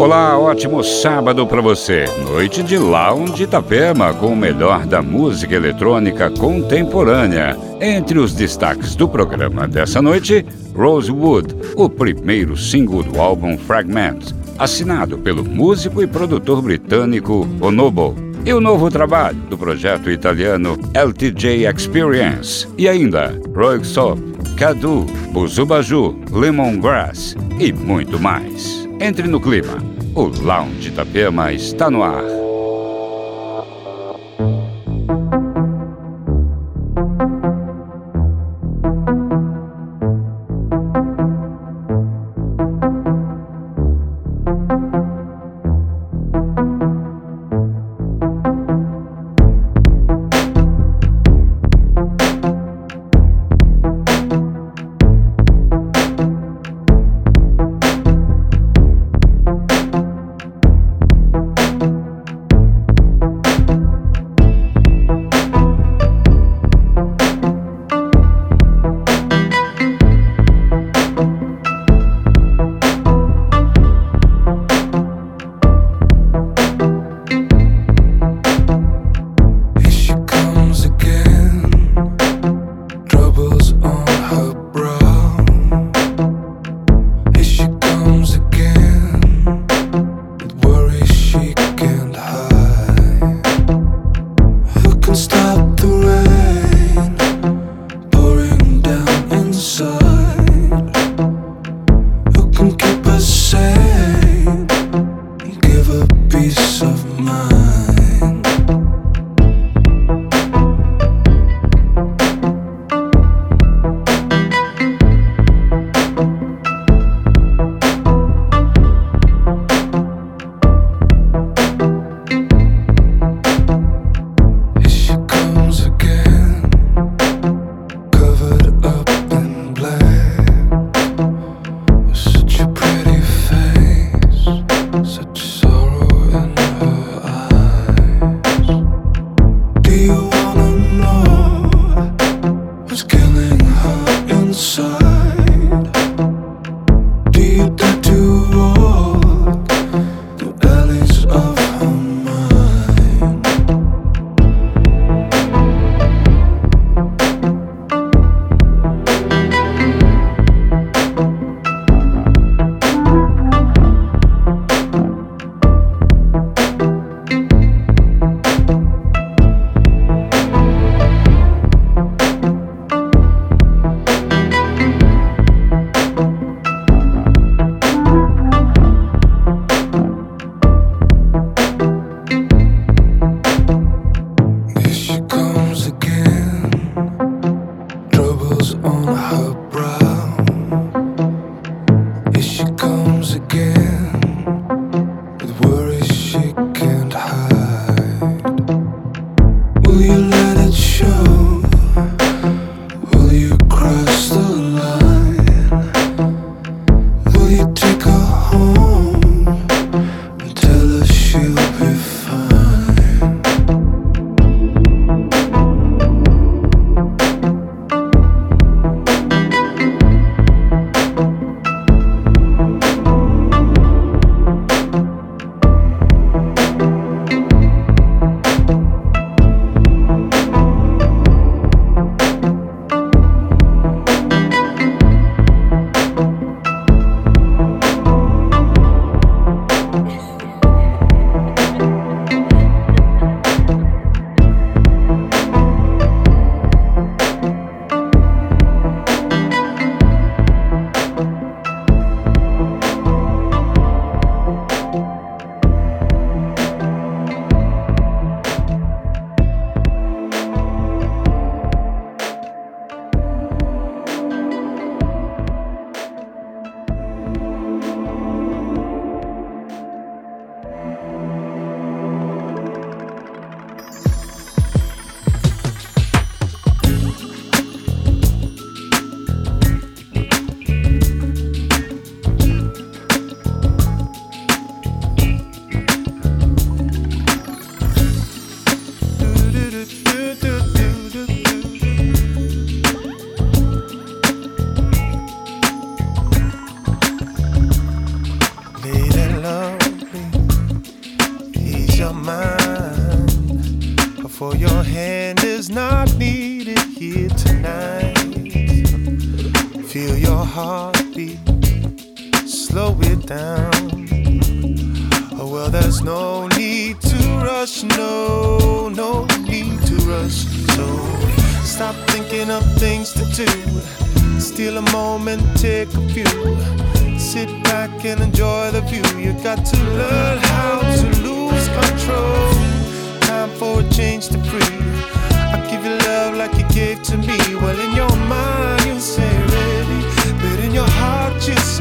Olá, ótimo sábado para você. Noite de Lounge Itapema com o melhor da música eletrônica contemporânea. Entre os destaques do programa dessa noite, Rosewood, o primeiro single do álbum Fragments, assinado pelo músico e produtor britânico Onobo. E o novo trabalho do projeto italiano LTJ Experience. E ainda, Rogue Soap, Cadu, Buzubaju, Lemongrass e muito mais. Entre no clima. O Lounge Itapema está no ar.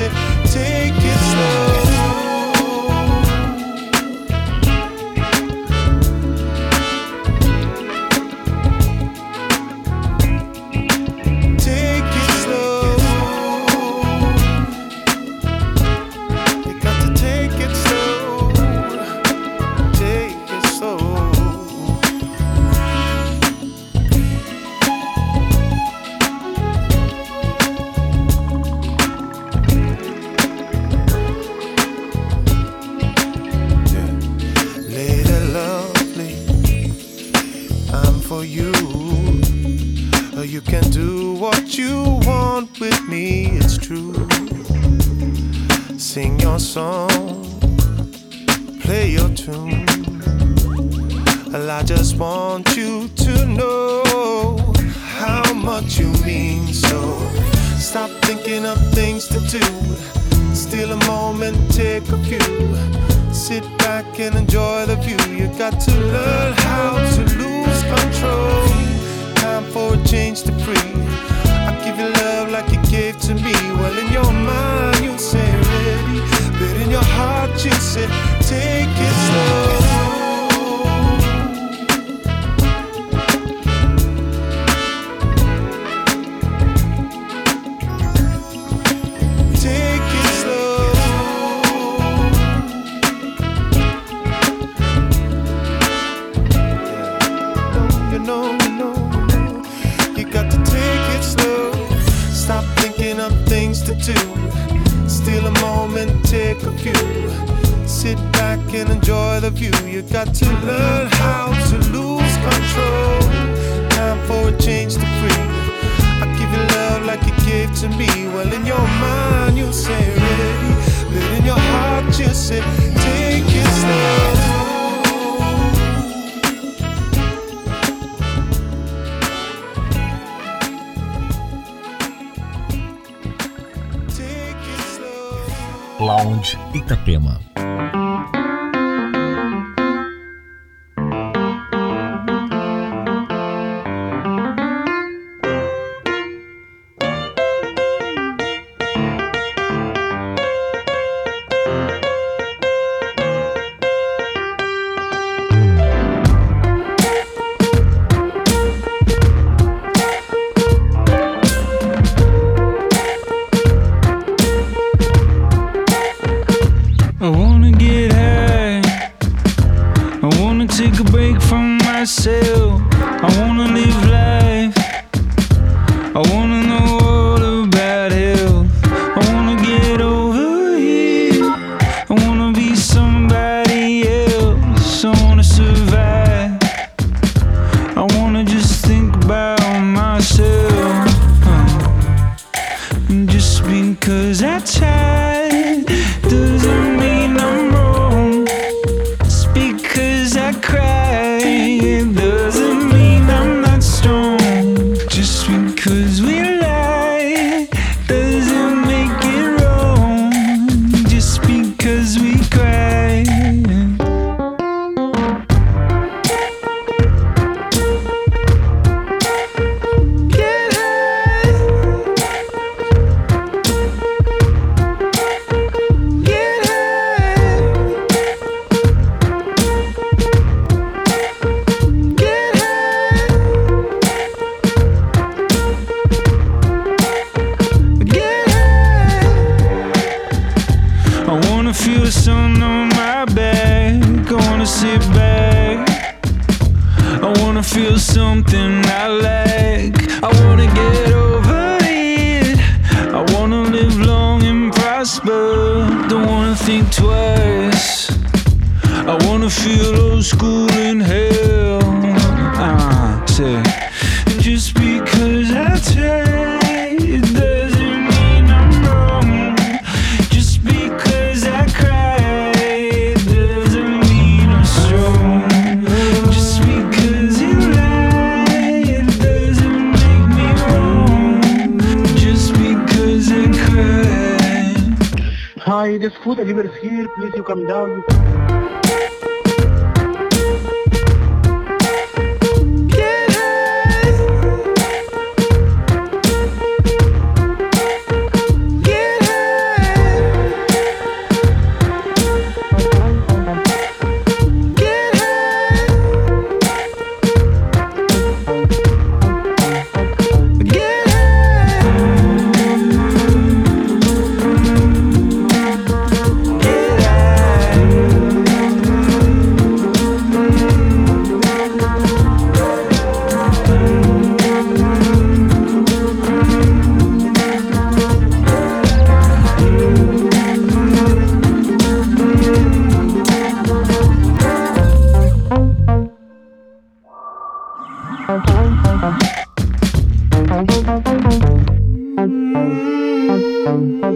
Heart, Itapema. Mm-hmm.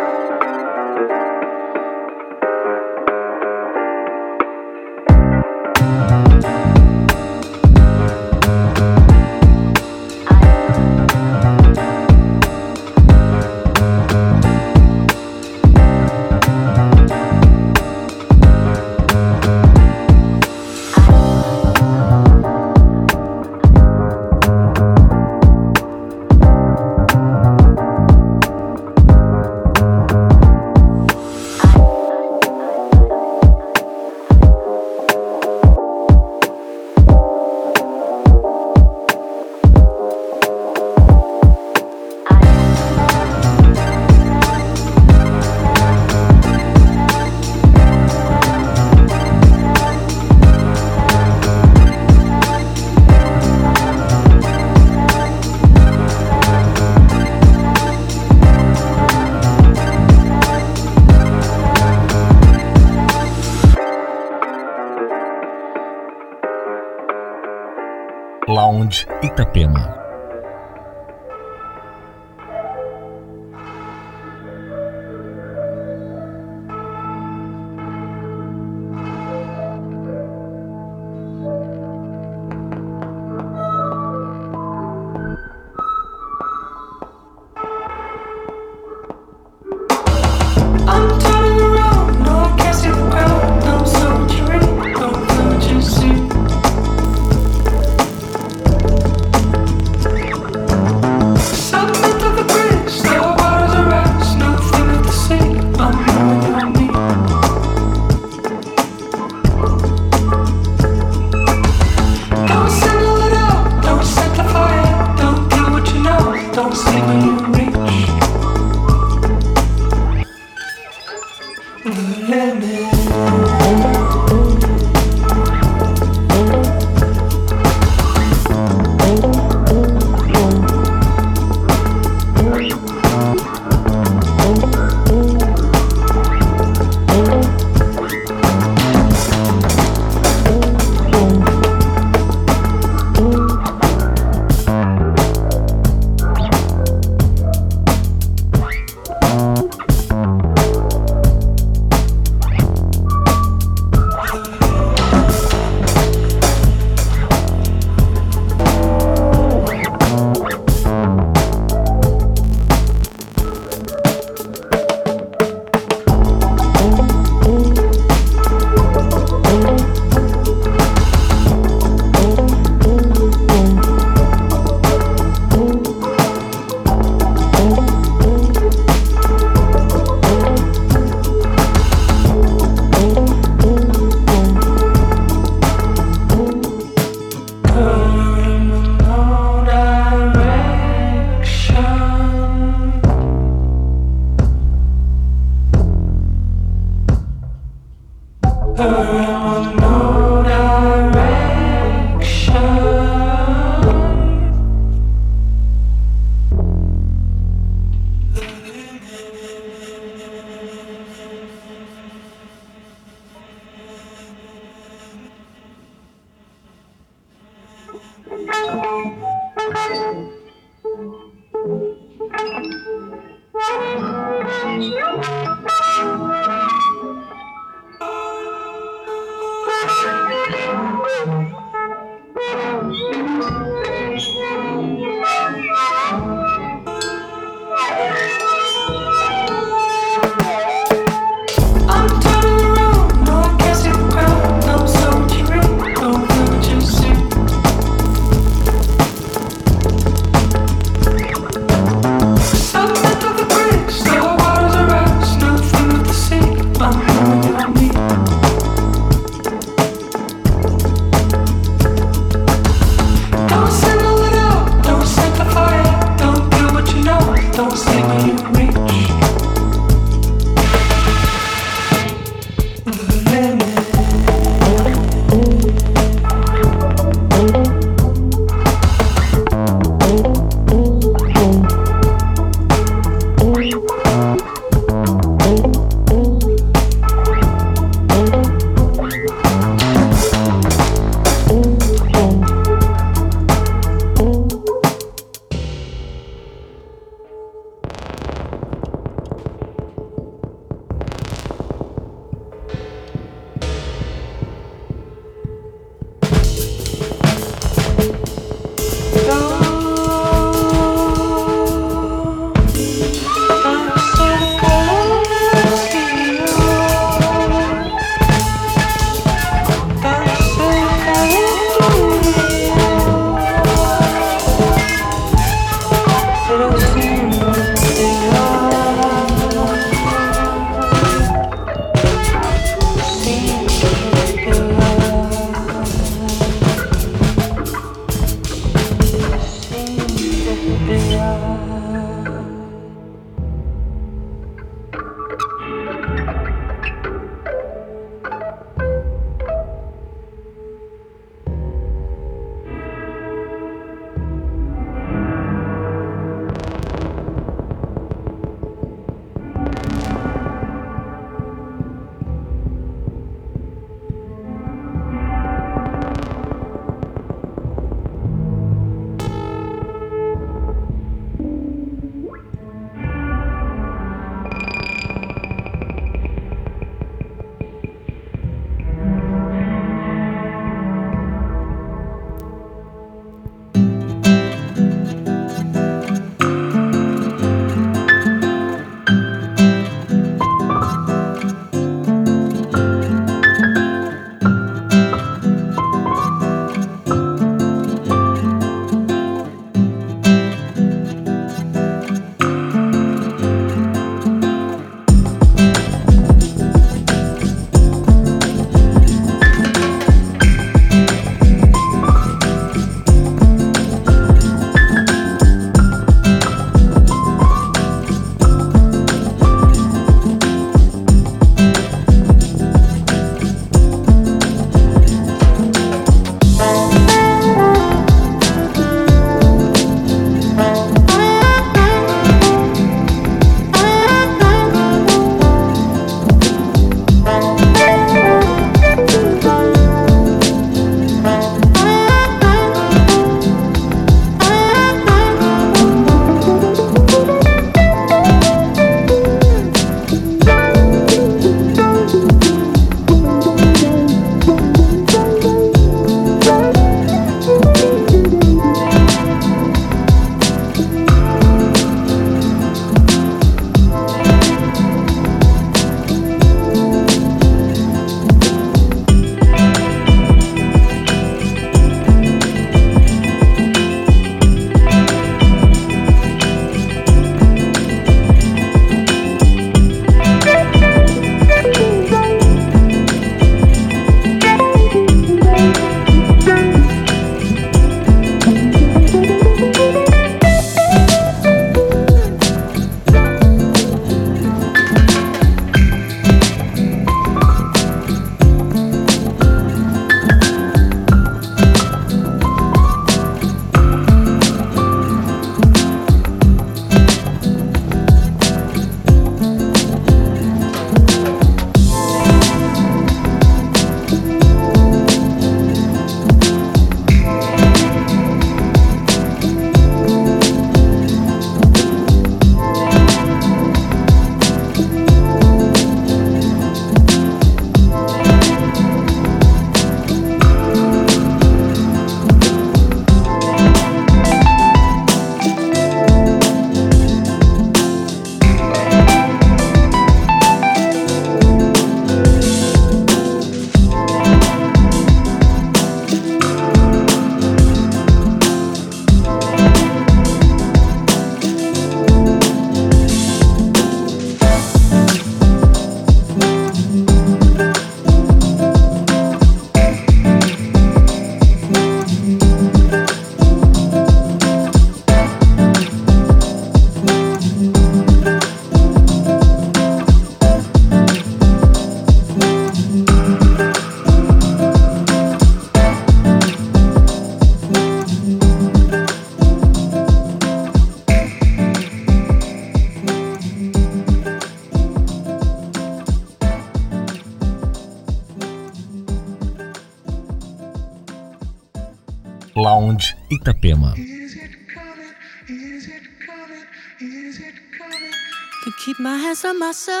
To keep my hands on myself.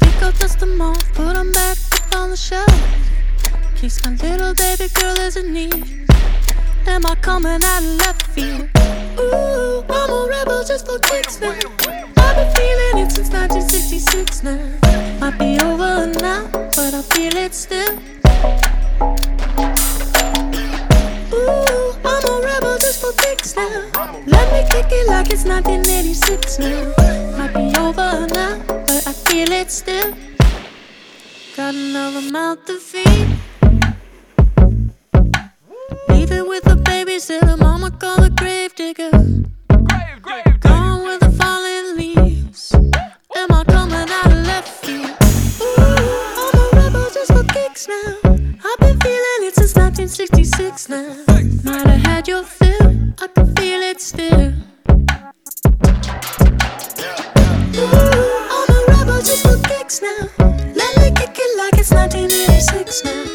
Pick up just a moment, put them back up on the shelf. Keeps my little baby girl as in need. Am I coming out of left field? Ooh, I'm a rebel just for kicks now. I've been feeling it since 1966 now. Might be over now, but I feel it still. six now. Let me kick it like it's 1986 now. Might be over now, but I feel it still. Got another mouth to feed. Leave it with the babysitter, mama call the grave digger. Gone with the falling leaves. Am I coming out of left field? Ooh, I'm a rebel just for kicks now. I've been feeling it since 1966 now. Might have had your still. Ooh, I'm a rebel just for kicks now. Let me kick it like it's 1986 now.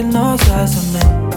que nos hacen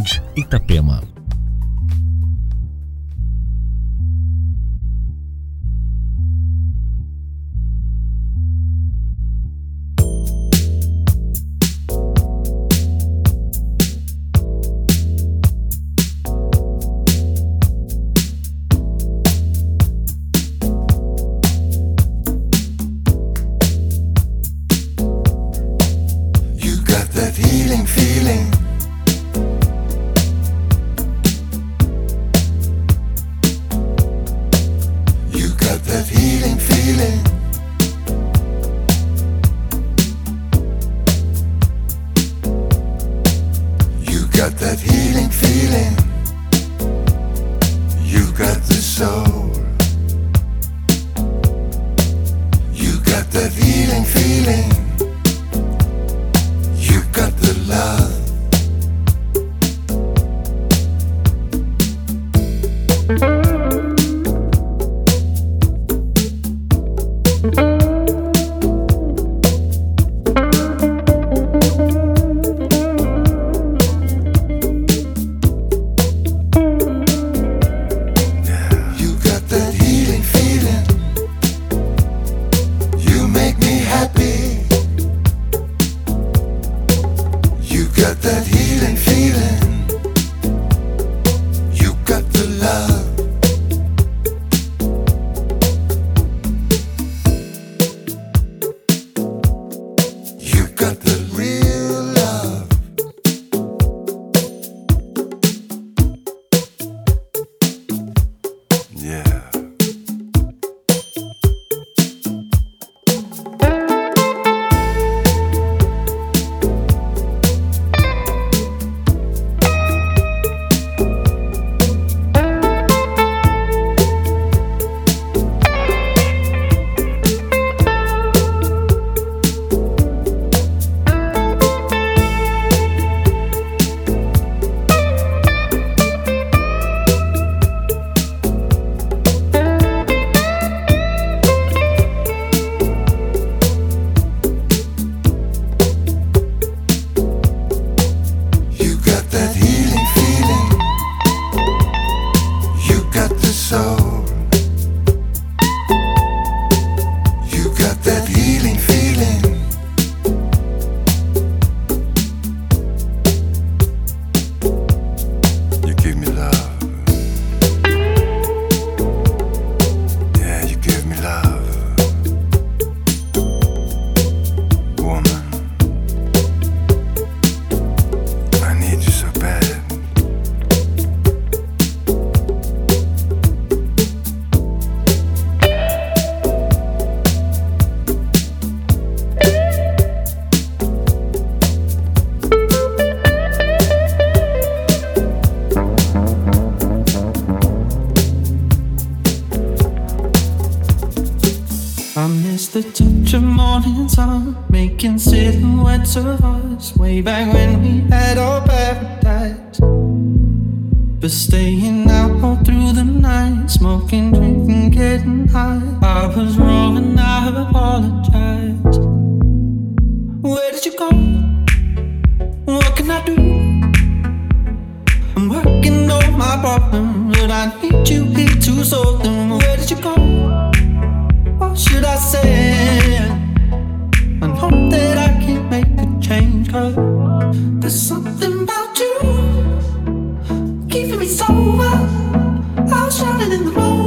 Sound Itapema. got the real. from getting high. I was wrong and I apologized. Where did you go? What can I do? I'm working on my problems, but I need you here to solve them. Where did you go? What should I say? I hope that I can make a change, cause there's something about you keeping me sober. I was drowning in the road.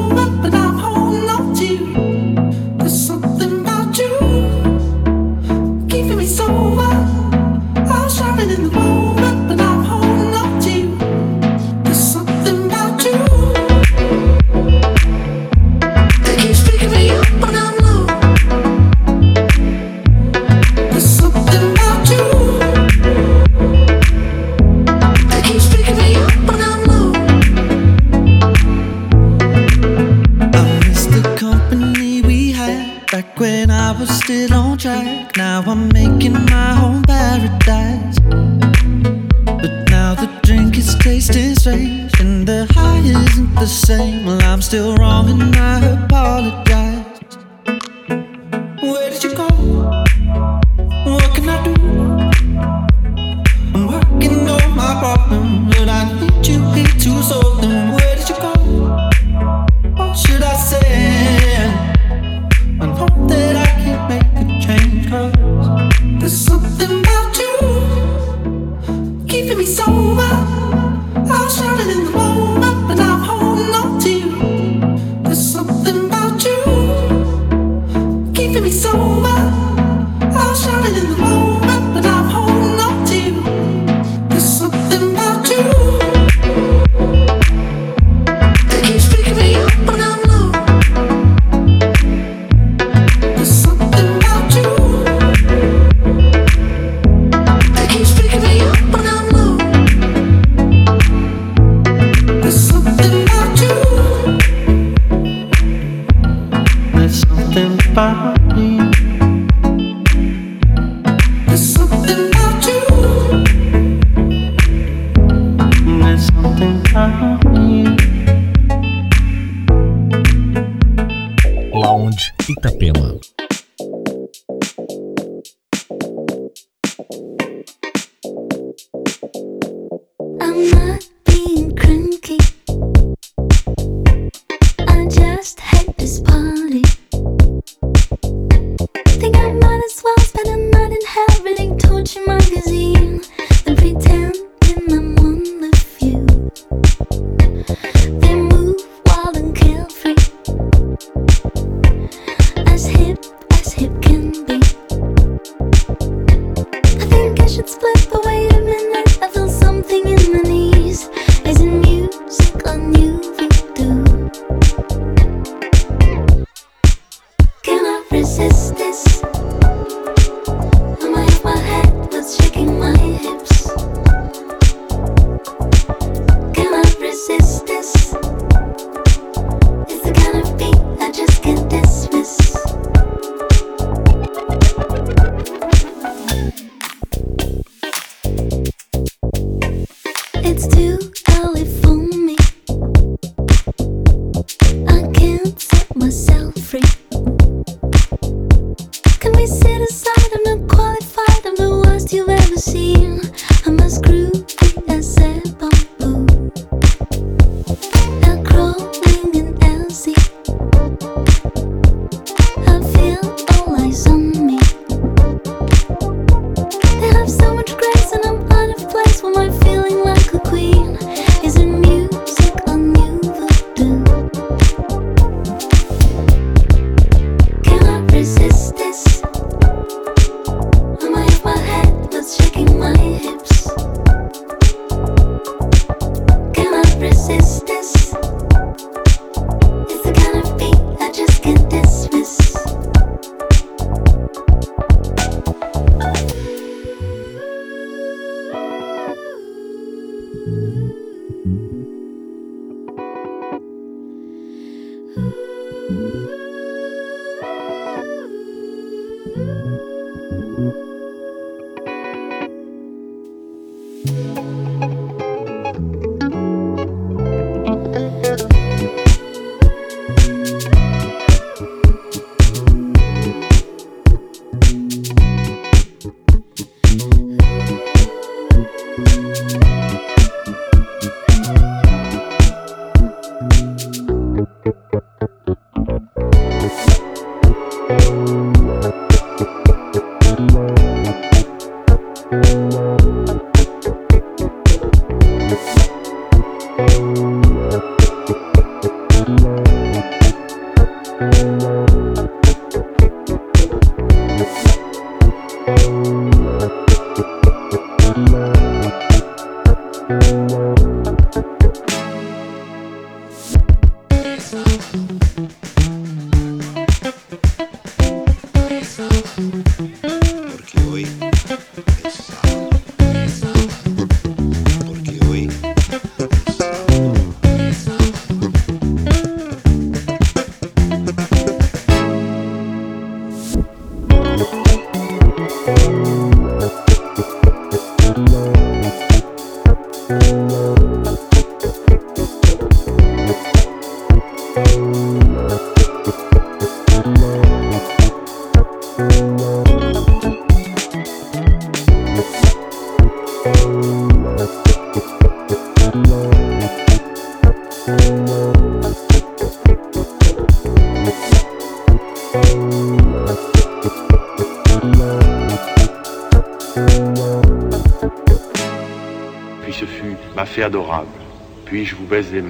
Puis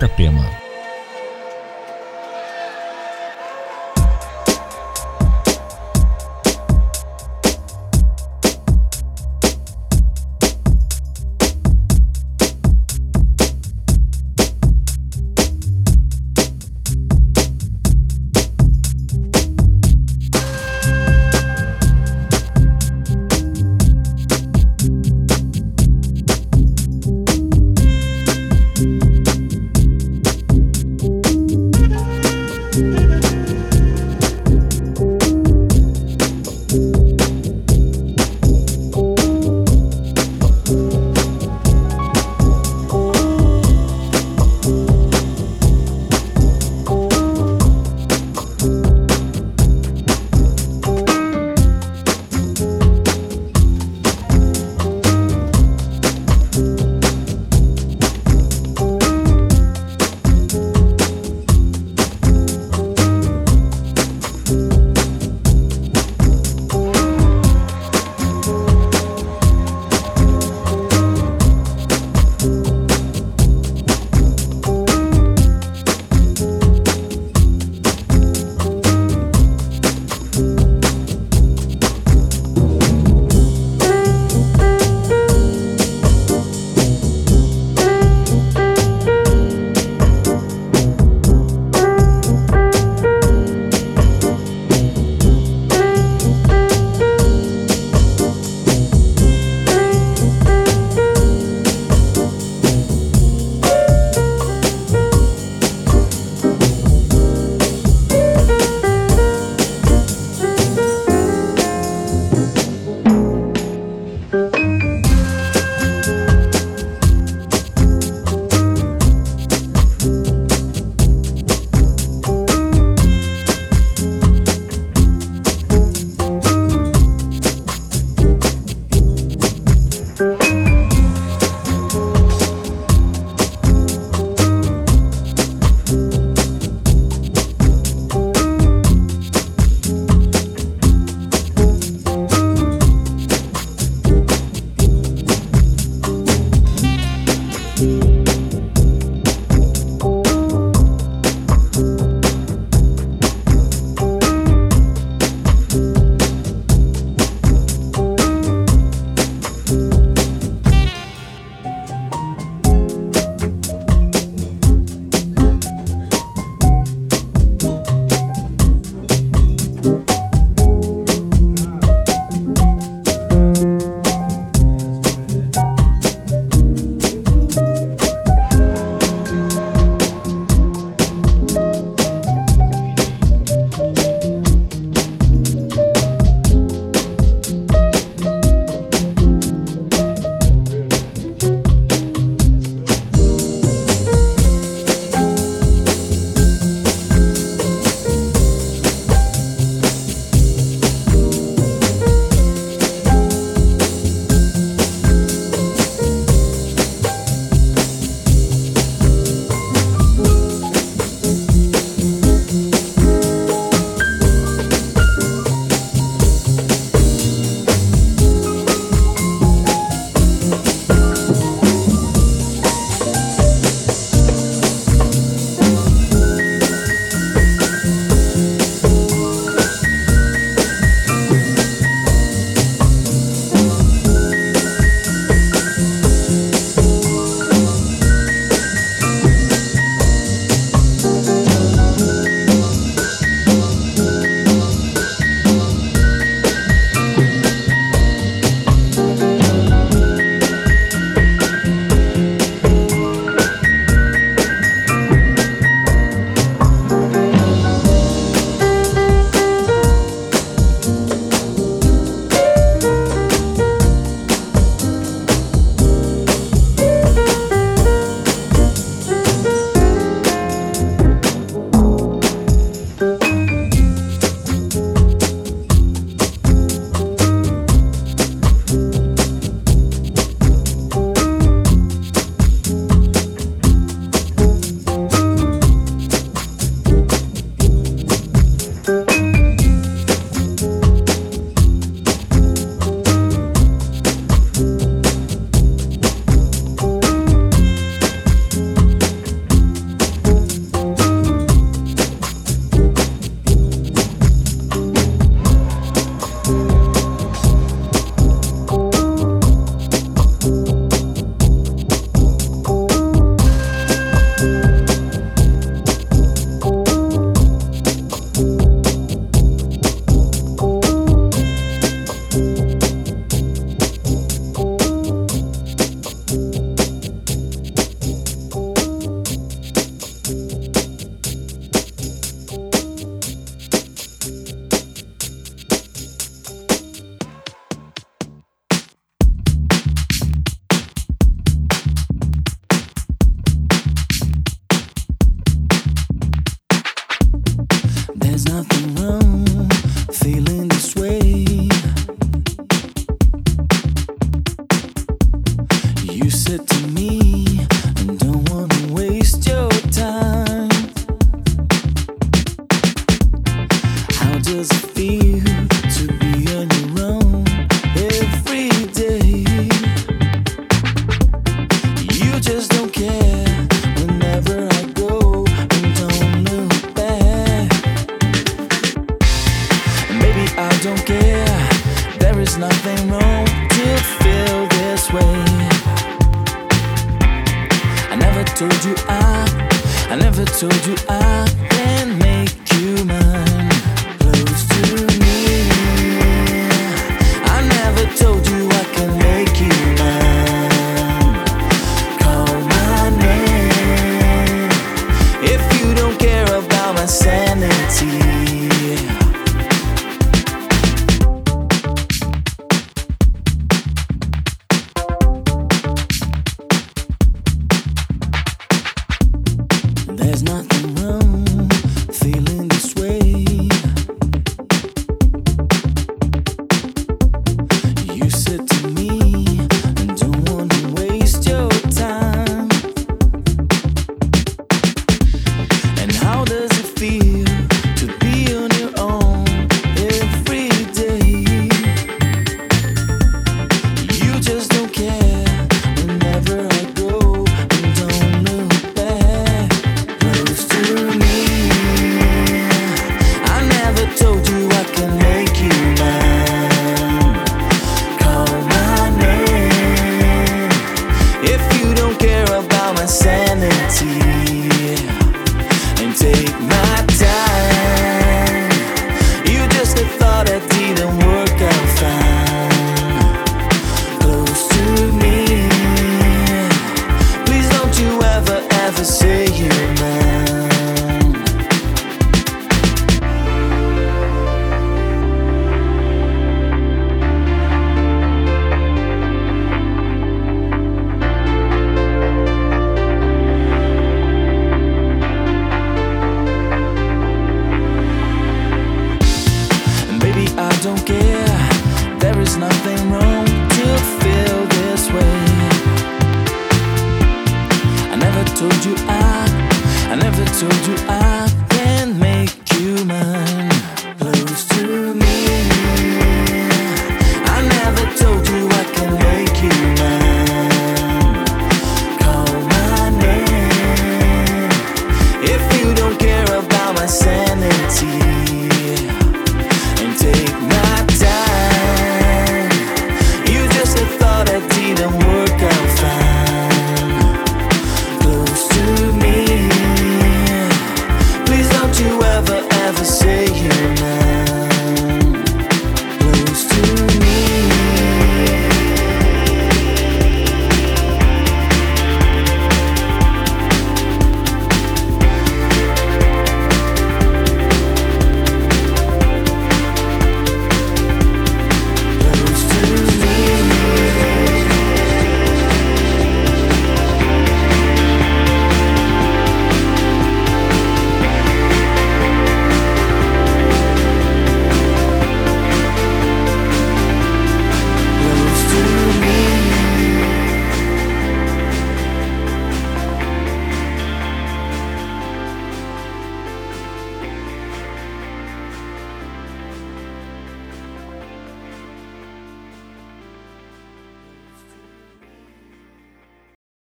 Itapema.